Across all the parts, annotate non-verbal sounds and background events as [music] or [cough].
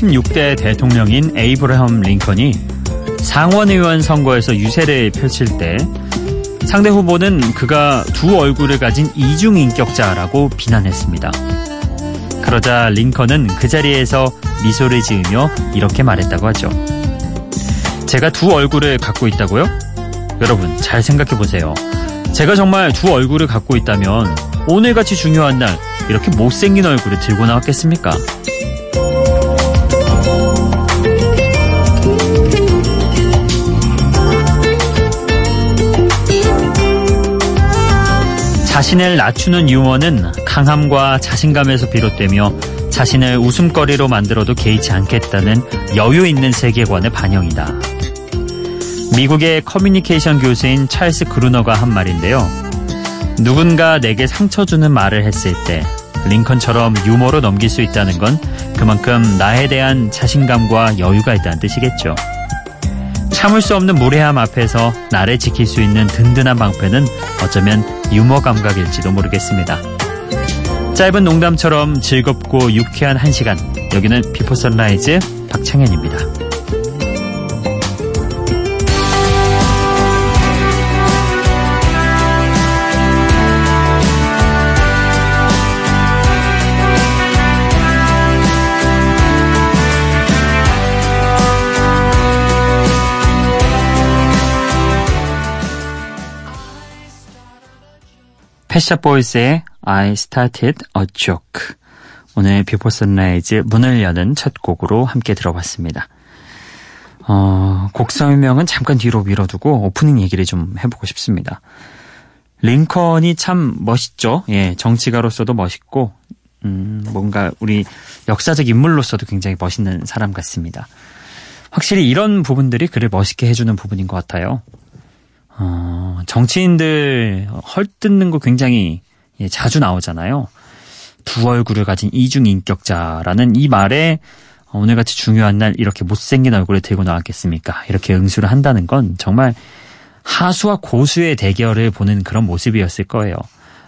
미국의 16대 대통령인 에이브러함 링컨이 상원의원 선거에서 유세를 펼칠 때 상대 후보는 그가 두 얼굴을 가진 이중인격자라고 비난했습니다. 그러자 링컨은 그 자리에서 미소를 지으며 이렇게 말했다고 하죠. 제가 두 얼굴을 갖고 있다고요? 여러분 잘 생각해 보세요. 제가 정말 두 얼굴을 갖고 있다면 오늘같이 중요한 날 이렇게 못생긴 얼굴을 들고 나왔겠습니까? 자신을 낮추는 유머는 강함과 자신감에서 비롯되며 자신을 웃음거리로 만들어도 개의치 않겠다는 여유 있는 세계관의 반영이다. 미국의 커뮤니케이션 교수인 찰스 그루너가 한 말인데요. 누군가 내게 상처 주는 말을 했을 때 링컨처럼 유머로 넘길 수 있다는 건 그만큼 나에 대한 자신감과 여유가 있다는 뜻이겠죠. 참을 수 없는 무례함 앞에서 나를 지킬 수 있는 든든한 방패는 어쩌면 유머 감각일지도 모르겠습니다. 짧은 농담처럼 즐겁고 유쾌한 한 시간. 여기는 Before Sunrise 박창현입니다. Pet Shop Boys의 I Started a Joke. 오늘 Before Sunrise 문을 여는 첫 곡으로 함께 들어봤습니다. 어, 곡 설명은 잠깐 뒤로 밀어두고 오프닝 얘기를 좀 해보고 싶습니다. 링컨이 참 멋있죠. 예, 정치가로서도 멋있고, 음, 뭔가 우리 역사적 인물로서도 굉장히 멋있는 사람 같습니다. 확실히 이런 부분들이 그를 멋있게 해주는 부분인 것 같아요. 어, 정치인들 헐뜯는 거 굉장히 예, 자주 나오잖아요. 두 얼굴을 가진 이중 인격자라는 이 말에 오늘같이 중요한 날 이렇게 못생긴 얼굴을 들고 나왔겠습니까? 이렇게 응수를 한다는 건 정말 하수와 고수의 대결을 보는 그런 모습이었을 거예요.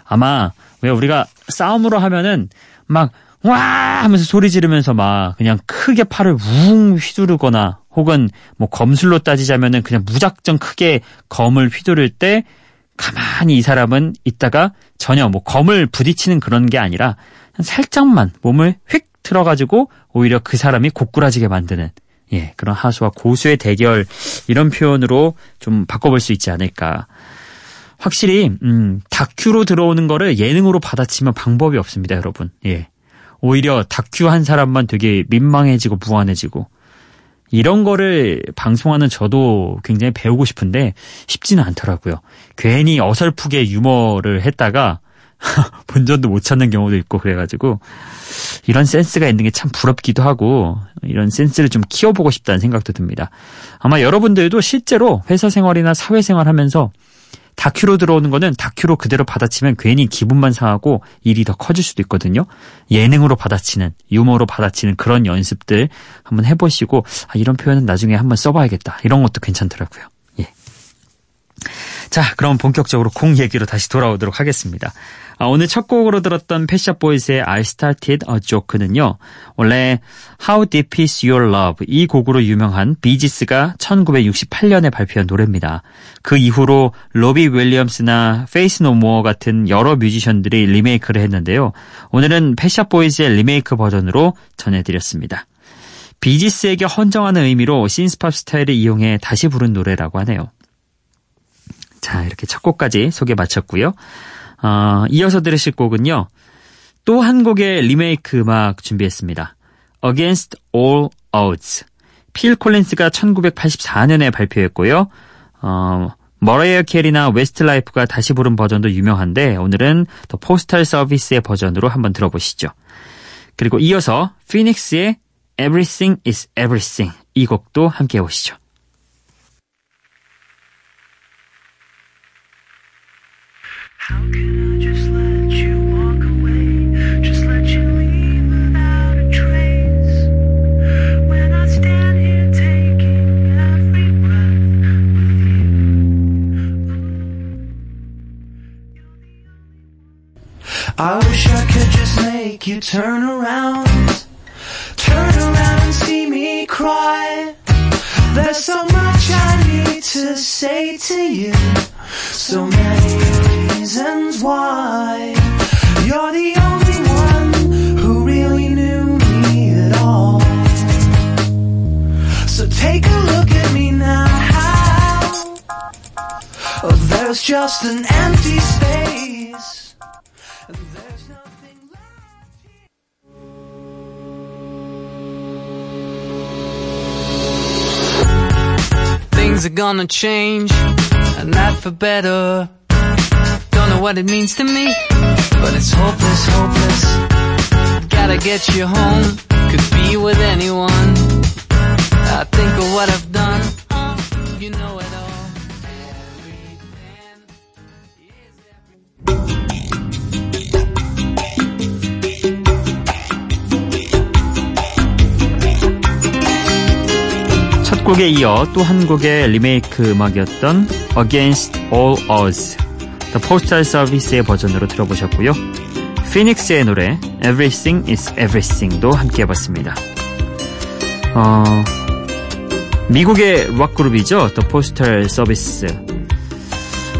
아마 왜 우리가 싸움으로 하면은 막 와 하면서 소리 지르면서 막 그냥 크게 팔을 웅 휘두르거나 혹은 뭐 검술로 따지자면은 그냥 무작정 크게 검을 휘두를 때 가만히 이 사람은 있다가 전혀 뭐 검을 부딪히는 그런 게 아니라 살짝만 몸을 휙 틀어가지고 오히려 그 사람이 고꾸라지게 만드는 예 그런 하수와 고수의 대결 이런 표현으로 좀 바꿔볼 수 있지 않을까. 확실히 음 다큐로 들어오는 거를 예능으로 받아치면 방법이 없습니다, 여러분. 예. 오히려 다큐 한 사람만 되게 민망해지고 무한해지고 이런 거를 방송하는 저도 굉장히 배우고 싶은데 쉽지는 않더라고요. 괜히 어설프게 유머를 했다가 [laughs] 본전도 못 찾는 경우도 있고 그래가지고 이런 센스가 있는 게 참 부럽기도 하고 이런 센스를 좀 키워보고 싶다는 생각도 듭니다. 아마 여러분들도 실제로 회사 생활이나 사회생활 하면서 다큐로 들어오는 거는 다큐로 그대로 받아치면 괜히 기분만 상하고 일이 더 커질 수도 있거든요. 예능으로 받아치는, 유머로 받아치는 그런 연습들 한번 해보시고, 아, 이런 표현은 나중에 한번 써봐야겠다. 이런 것도 괜찮더라고요. 예. 자, 그럼 본격적으로 곡 얘기로 다시 돌아오도록 하겠습니다. 아, 오늘 첫 곡으로 들었던 Pet Shop Boys의 I Started a Joke는요. 원래 How Deep Is Your Love 이 곡으로 유명한 Bee Gees가 1968년에 발표한 노래입니다. 그 이후로 로비 윌리엄스나 Faith No More 같은 여러 뮤지션들이 리메이크를 했는데요. 오늘은 Pet Shop Boys의 리메이크 버전으로 전해드렸습니다. Bee Gees에게 헌정하는 의미로 신스팝 스타일을 이용해 다시 부른 노래라고 하네요. 자, 이렇게 첫 곡까지 소개 마쳤고요. 어, 이어서 들으실 곡은요. 또 한 곡의 리메이크 음악 준비했습니다. Against All Odds. 필 콜린스가 1984년에 발표했고요. 어, 머라이어 캐리나 Westlife가 다시 부른 버전도 유명한데 오늘은 The Postal Service의 버전으로 한번 들어보시죠. 그리고 이어서 피닉스의 Everything is Everything 이 곡도 함께 해보시죠. I just let you walk away? Just let you leave without a trace. When I stand here taking every breath with you, I wish I could just make you turn around, turn around. And see me cry. There's so much I need to say to you. So many reasons why. You're the only one who really knew me at all. So take a look at me now. Oh, there's just an empty space. And there's nothing left. Things are gonna change, and not for better Don't know what it means to me, but it's hopeless, hopeless. Gotta get you home, could be with anyone. I think of what I've done, uh, you know it all. Every man is every- 첫 곡에 이어 또 한 곡의 리메이크 음악이었던 Against All Odds The Postal Service의 버전으로 들어보셨고요. 피닉스의 노래 Everything is Everything도 함께 해봤습니다. 어, 미국의 락 그룹이죠. The Postal Service.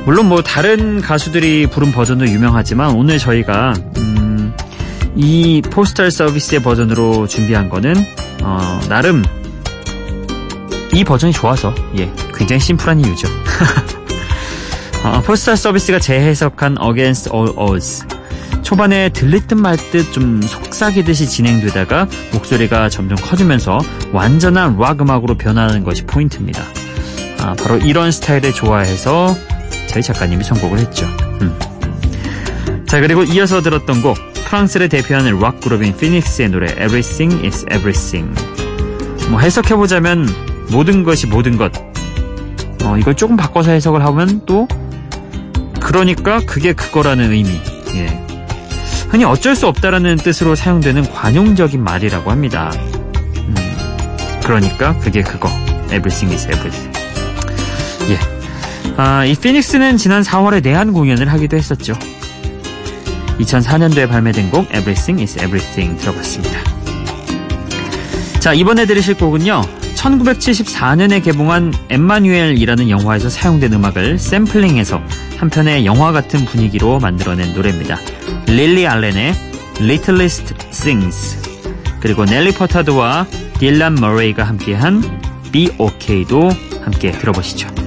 물론 뭐 다른 가수들이 부른 버전도 유명하지만 오늘 저희가 음, 이 포스탈 서비스의 버전으로 준비한 거는 어, 나름 이 버전이 좋아서 예 굉장히 심플한 이유죠. [laughs] 어, 포스탈 서비스가 재해석한 Against All Odds 초반에 들릴 듯말듯 좀 속삭이듯이 진행되다가 목소리가 점점 커지면서 완전한 락 음악으로 변하는 것이 포인트입니다. 아, 바로 이런 스타일을 좋아해서 저희 작가님이 선곡을 했죠. 음. 자 그리고 이어서 들었던 곡 프랑스를 대표하는 락 그룹인 피닉스의 노래 Everything is Everything 뭐 해석해보자면 모든 것이 모든 것 어, 이걸 조금 바꿔서 해석을 하면 또 그러니까 그게 그거라는 의미 예. 흔히 어쩔 수 없다라는 뜻으로 사용되는 관용적인 말이라고 합니다 음, 그러니까 그게 그거 Everything is Everything 예. 아, 이 피닉스는 지난 4월에 내한 공연을 하기도 했었죠 2004년도에 발매된 곡 Everything is Everything 들어봤습니다. 자, 이번에 들으실 곡은요. 1974년에 개봉한 엠마뉴엘이라는 영화에서 사용된 음악을 샘플링해서 한편의 영화 같은 분위기로 만들어낸 노래입니다. 릴리 알렌의 Littlest Things 그리고 넬리 퍼타드와 딜란 머레이가 함께한 Be OK도 함께 들어보시죠.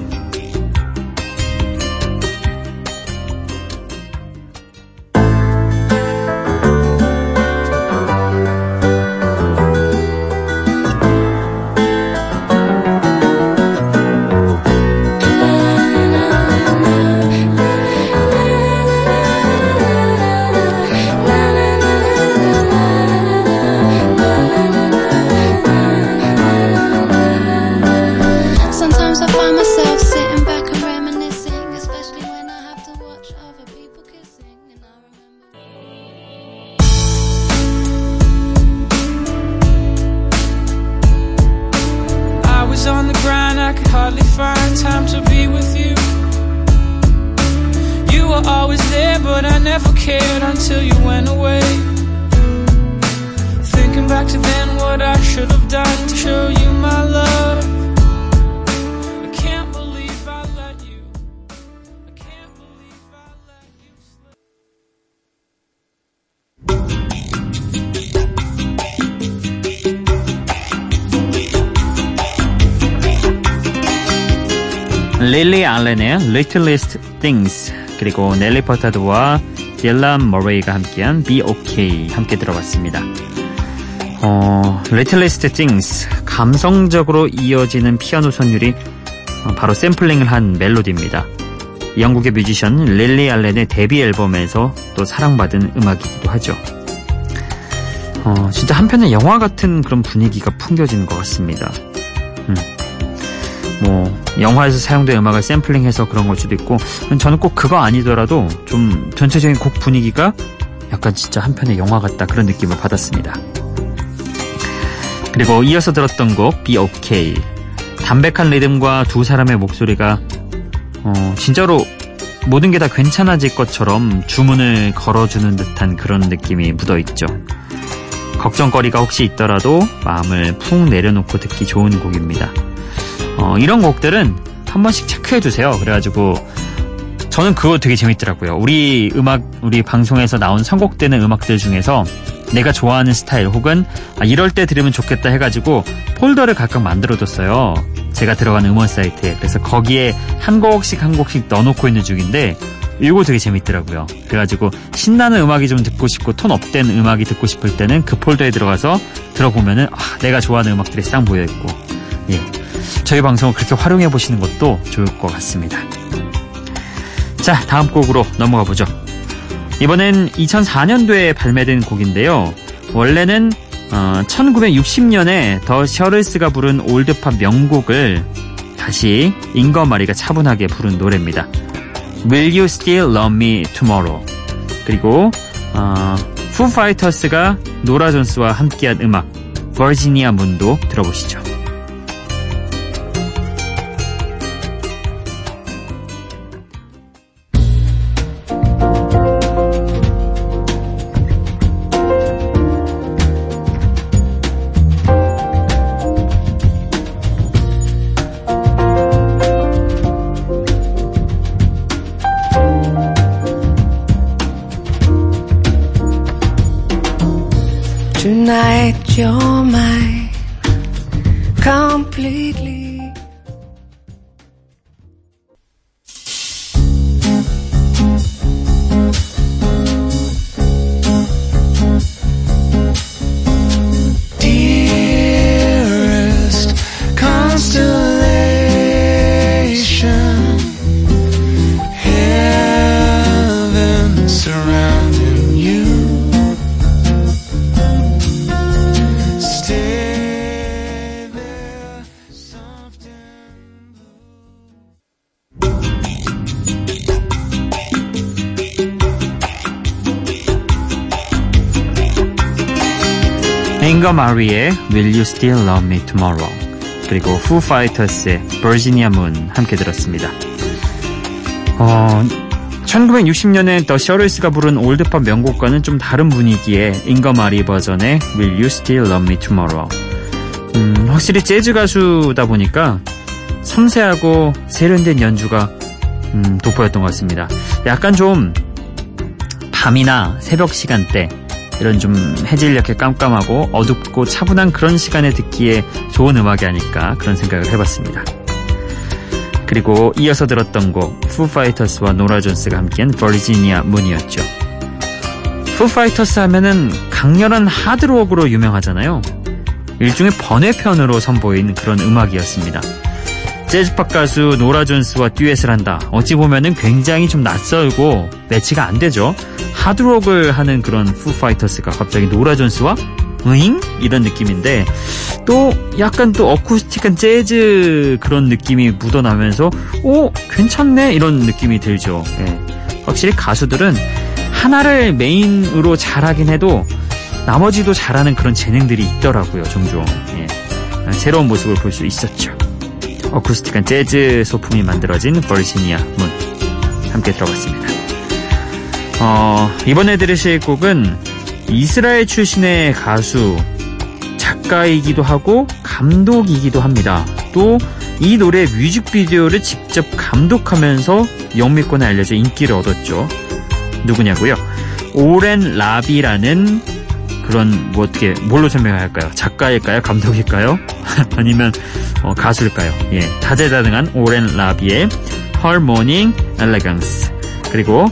릴리 알렌의 Littlest Things 그리고 넬리 퍼타도와 딜란 머레이가 함께한 Be OK 함께 들어봤습니다. 어, Littlest Things 감성적으로 이어지는 피아노 선율이 어, 바로 샘플링을 한 멜로디입니다. 영국의 뮤지션 릴리 알렌의 데뷔 앨범에서 또 사랑받은 음악이기도 하죠. 어, 진짜 한편의 영화 같은 그런 분위기가 풍겨지는 것 같습니다. 음. 뭐 영화에서 사용된 음악을 샘플링해서 그런 걸 수도 있고 저는 꼭 그거 아니더라도 좀 전체적인 곡 분위기가 약간 진짜 한편의 영화 같다 그런 느낌을 받았습니다. 그리고 이어서 들었던 곡 Be OK 담백한 리듬과 두 사람의 목소리가 어, 진짜로 모든 게 다 괜찮아질 것처럼 주문을 걸어주는 듯한 그런 느낌이 묻어있죠. 걱정거리가 혹시 있더라도 마음을 푹 내려놓고 듣기 좋은 곡입니다. 어, 이런 곡들은 한 번씩 체크해 두세요. 그래가지고 저는 그거 되게 재밌더라고요. 우리 음악, 우리 방송에서 나온 선곡되는 음악들 중에서 내가 좋아하는 스타일 혹은 아, 이럴 때 들으면 좋겠다 해가지고 폴더를 각각 만들어뒀어요. 제가 들어가는 음원 사이트에. 그래서 거기에 한 곡씩 한 곡씩 넣어놓고 있는 중인데 이거 되게 재밌더라고요. 그래가지고 신나는 음악이 좀 듣고 싶고 tone up된 음악이 듣고 싶을 때는 그 폴더에 들어가서 들어보면은 아, 내가 좋아하는 음악들이 싹 모여 있고 예. 저희 방송을 그렇게 활용해 보시는 것도 좋을 것 같습니다. 자, 다음 곡으로 넘어가 보죠. 이번엔 2004년도에 발매된 곡인데요. 원래는 어, 1960년에 더 셔를스가 부른 올드팝 명곡을 다시 잉거마리가 차분하게 부른 노래입니다. Will You Still Love Me Tomorrow 그리고 어, 푸 파이터스가 노라 존스와 함께한 음악 버지니아 문도 들어보시죠. 잉거 마리의 Will You Still Love Me Tomorrow 그리고 후 파이터스의 버지니아 문 함께 들었습니다. 어, 1960년에 더 셔를스가 부른 올드팝 명곡과는 좀 다른 분위기의 잉거 마리 버전의 Will You Still Love Me Tomorrow 음, 확실히 재즈 가수다 보니까 섬세하고 세련된 연주가 음, 돋보였던 것 같습니다. 약간 좀 밤이나 새벽 시간대 이런 좀 해질 이렇게 깜깜하고 어둡고 차분한 그런 시간에 듣기에 좋은 음악이 아닐까 그런 생각을 해봤습니다. 그리고 이어서 들었던 곡 Foo Fighters와 노라 존스가 함께한 Virginia Moon이었죠. Foo Fighters 하면은 강렬한 하드록으로 유명하잖아요. 일종의 번외편으로 선보인 그런 음악이었습니다. 재즈팝 가수 노라 존스와 듀엣을 한다. 어찌 보면은 굉장히 좀 낯설고 매치가 안 되죠. 하드록을 하는 그런 푸파이터스가 갑자기 노라 존스와 으잉? 이런 느낌인데 또 약간 또 어쿠스틱한 재즈 그런 느낌이 묻어나면서 오 괜찮네 이런 느낌이 들죠. 예. 확실히 가수들은 하나를 메인으로 잘하긴 해도 나머지도 잘하는 그런 재능들이 있더라고요 종종. 예. 새로운 모습을 볼 수 있었죠. 어쿠스틱한 재즈 소품이 만들어진 Virginia Moon 함께 들어봤습니다. 어, 이번에 들으실 곡은 이스라엘 출신의 가수 작가이기도 하고 감독이기도 합니다. 또 이 노래 뮤직비디오를 직접 감독하면서 영미권에 알려져 인기를 얻었죠. 누구냐고요? 오렌 라비라는 그런 뭐 어떻게 뭘로 설명해야 할까요? 작가일까요? 감독일까요? [laughs] 아니면 어, 가수일까요? 예, 다재다능한 오렌 라비의 Her Morning Elegance 그리고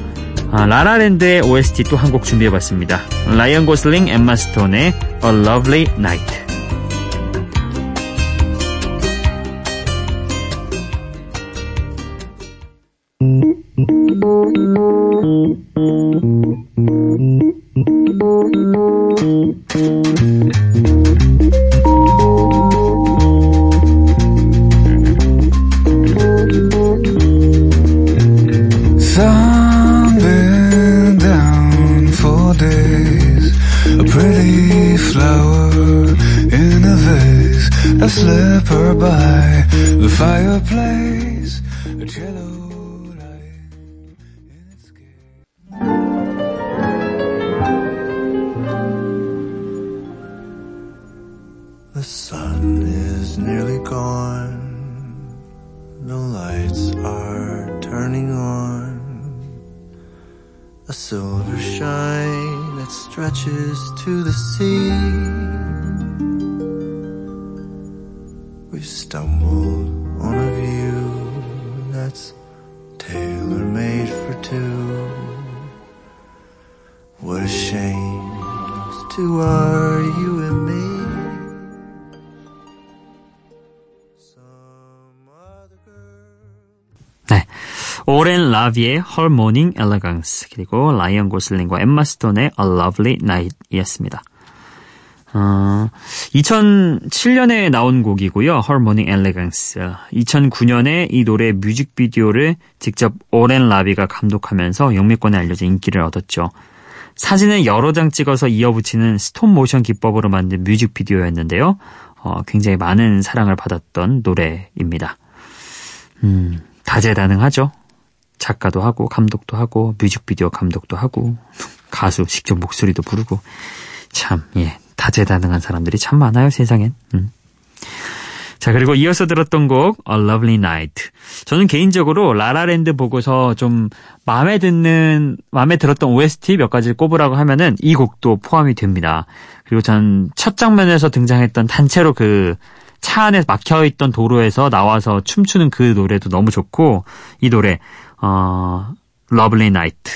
아, 라라랜드의 OST 또 한 곡 준비해봤습니다. 라이언 고슬링, 엠마 스톤의 A Lovely Night. Are turning on. A silver shine that stretches to the sea. We've stumbled on a view that's tailor made for two. What a shame those two are you and me. 오렌 라비의 Her Morning Elegance 그리고 라이언 고슬링과 엠마 스톤의 A Lovely Night이었습니다. 어, 2007년에 나온 곡이고요. Her Morning Elegance. 2009년에 이 노래 뮤직비디오를 직접 오렌 라비가 감독하면서 영미권에 알려져 인기를 얻었죠. 사진을 여러 장 찍어서 이어붙이는 스톱 모션 기법으로 만든 뮤직비디오였는데요. 어, 굉장히 많은 사랑을 받았던 노래입니다. 음, 다재다능하죠. 작가도 하고 감독도 하고 뮤직비디오 감독도 하고 가수 직접 목소리도 부르고 참 예, 다재다능한 사람들이 참 많아요 세상엔. 음. 자 그리고 이어서 들었던 곡 A Lovely Night. 저는 개인적으로 라라랜드 보고서 좀 마음에 드는 마음에 들었던 OST 몇 가지를 꼽으라고 하면은 이 곡도 포함이 됩니다. 그리고 전 첫 장면에서 등장했던 단체로 그 차 안에 막혀있던 도로에서 나와서 춤추는 그 노래도 너무 좋고 이 노래 A Lovely Night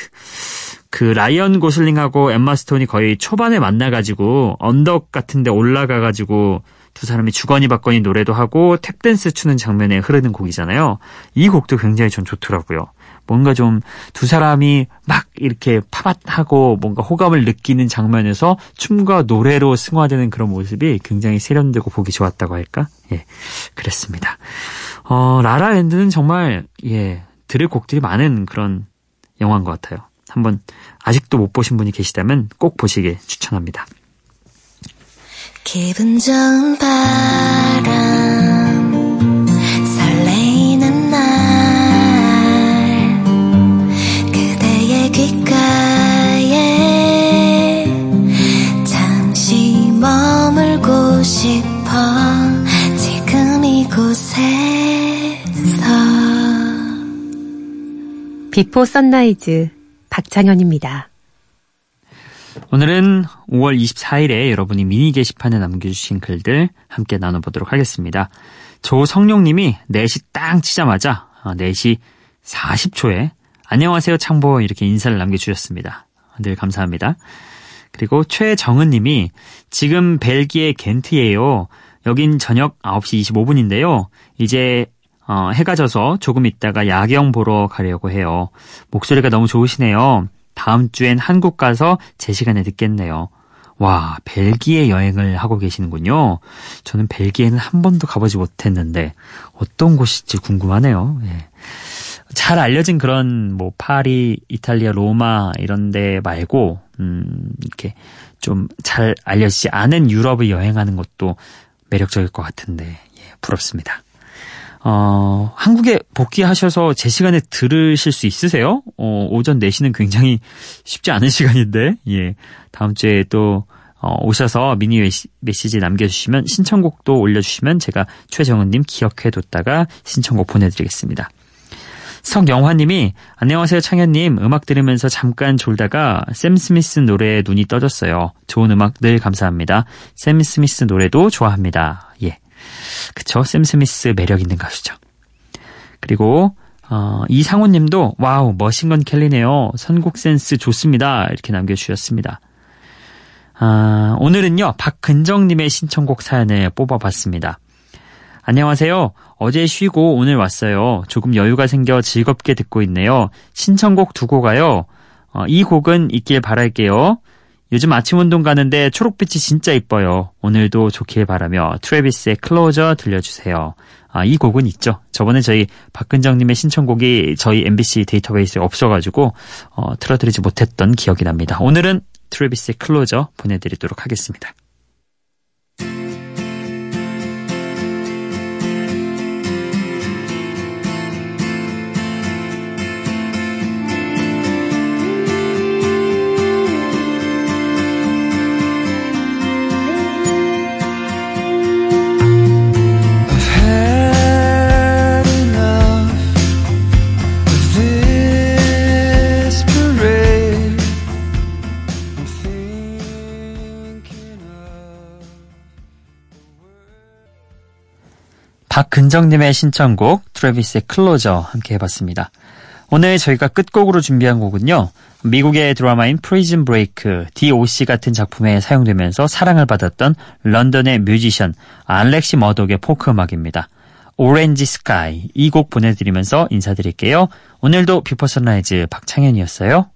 그 라이언 고슬링하고 엠마 스톤이 거의 초반에 만나가지고 언덕 같은데 올라가가지고 두 사람이 주거니 받거니 노래도 하고 탭댄스 추는 장면에 흐르는 곡이잖아요. 이 곡도 굉장히 전 좋더라고요. 뭔가 좀 두 사람이 막 이렇게 파밭하고 뭔가 호감을 느끼는 장면에서 춤과 노래로 승화되는 그런 모습이 굉장히 세련되고 보기 좋았다고 할까? 예, 그랬습니다. 어, 라라랜드는 정말, 예, 들을 곡들이 많은 그런 영화인 것 같아요. 한번 아직도 못 보신 분이 계시다면 꼭 보시길 추천합니다. 기분 좋은 바람 설레이는 날 그대의 귓가에 잠시 머물고 싶은 Before Sunrise 박창현입니다. 오늘은 5월 24일에 여러분이 미니 게시판에 남겨주신 글들 함께 나눠보도록 하겠습니다. 조성룡님이 4시 땅 치자마자 4시 40초에 안녕하세요 창보 이렇게 인사를 남겨주셨습니다. 늘 감사합니다. 그리고 최정은님이 지금 벨기에 겐트예요. 여긴 저녁 9시 25분인데요. 이제 어, 해가 져서 조금 있다가 야경 보러 가려고 해요. 목소리가 너무 좋으시네요. 다음 주엔 한국 가서 제 시간에 듣겠네요. 와, 벨기에 여행을 하고 계시는군요. 저는 벨기에는 한 번도 가보지 못했는데 어떤 곳일지 궁금하네요. 예. 잘 알려진 그런 뭐 파리, 이탈리아, 로마 이런 데 말고 음, 이렇게 좀 잘 알려지지 않은 유럽을 여행하는 것도 매력적일 것 같은데 예, 부럽습니다. 어, 한국에 복귀하셔서 제 시간에 들으실 수 있으세요? 어, 오전 4시는 굉장히 쉽지 않은 [laughs] 시간인데, 예. 다음 주에 또, 어, 오셔서 미니 메시- 메시지 남겨주시면, 신청곡도 올려주시면 제가 최정은님 기억해뒀다가 신청곡 보내드리겠습니다. 석영화님이 안녕하세요 창현님 음악 들으면서 잠깐 졸다가 샘 스미스 노래에 눈이 떠졌어요. 좋은 음악 늘 감사합니다. 샘 스미스 노래도 좋아합니다. 예, 그쵸 샘 스미스 매력 있는 가수죠. 그리고 어, 이상호님도 와우 머신건 켈리네요. 선곡 센스 좋습니다. 이렇게 남겨주셨습니다. 아, 오늘은요 박근정님의 신청곡 사연을 뽑아봤습니다. 안녕하세요. 어제 쉬고 오늘 왔어요. 조금 여유가 생겨 즐겁게 듣고 있네요. 신청곡 두고 가요. 어, 이 곡은 있길 바랄게요. 요즘 아침 운동 가는데 초록빛이 진짜 이뻐요. 오늘도 좋길 바라며 트래비스의 Closer 들려주세요. 아, 이 곡은 있죠. 저번에 저희 박근정님의 신청곡이 저희 MBC 데이터베이스에 없어가지고 어, 틀어드리지 못했던 기억이 납니다. 오늘은 트래비스의 Closer 보내드리도록 하겠습니다. 박근정님의 신청곡 트래비스의 Closer 함께 해봤습니다. 오늘 저희가 끝곡으로 준비한 곡은요. 미국의 드라마인 프리즌 브레이크, DOC 같은 작품에 사용되면서 사랑을 받았던 런던의 뮤지션 알렉시 머독의 포크 음악입니다. Orange Sky 이 곡 보내드리면서 인사드릴게요. 오늘도 Before Sunrise 박창현이었어요.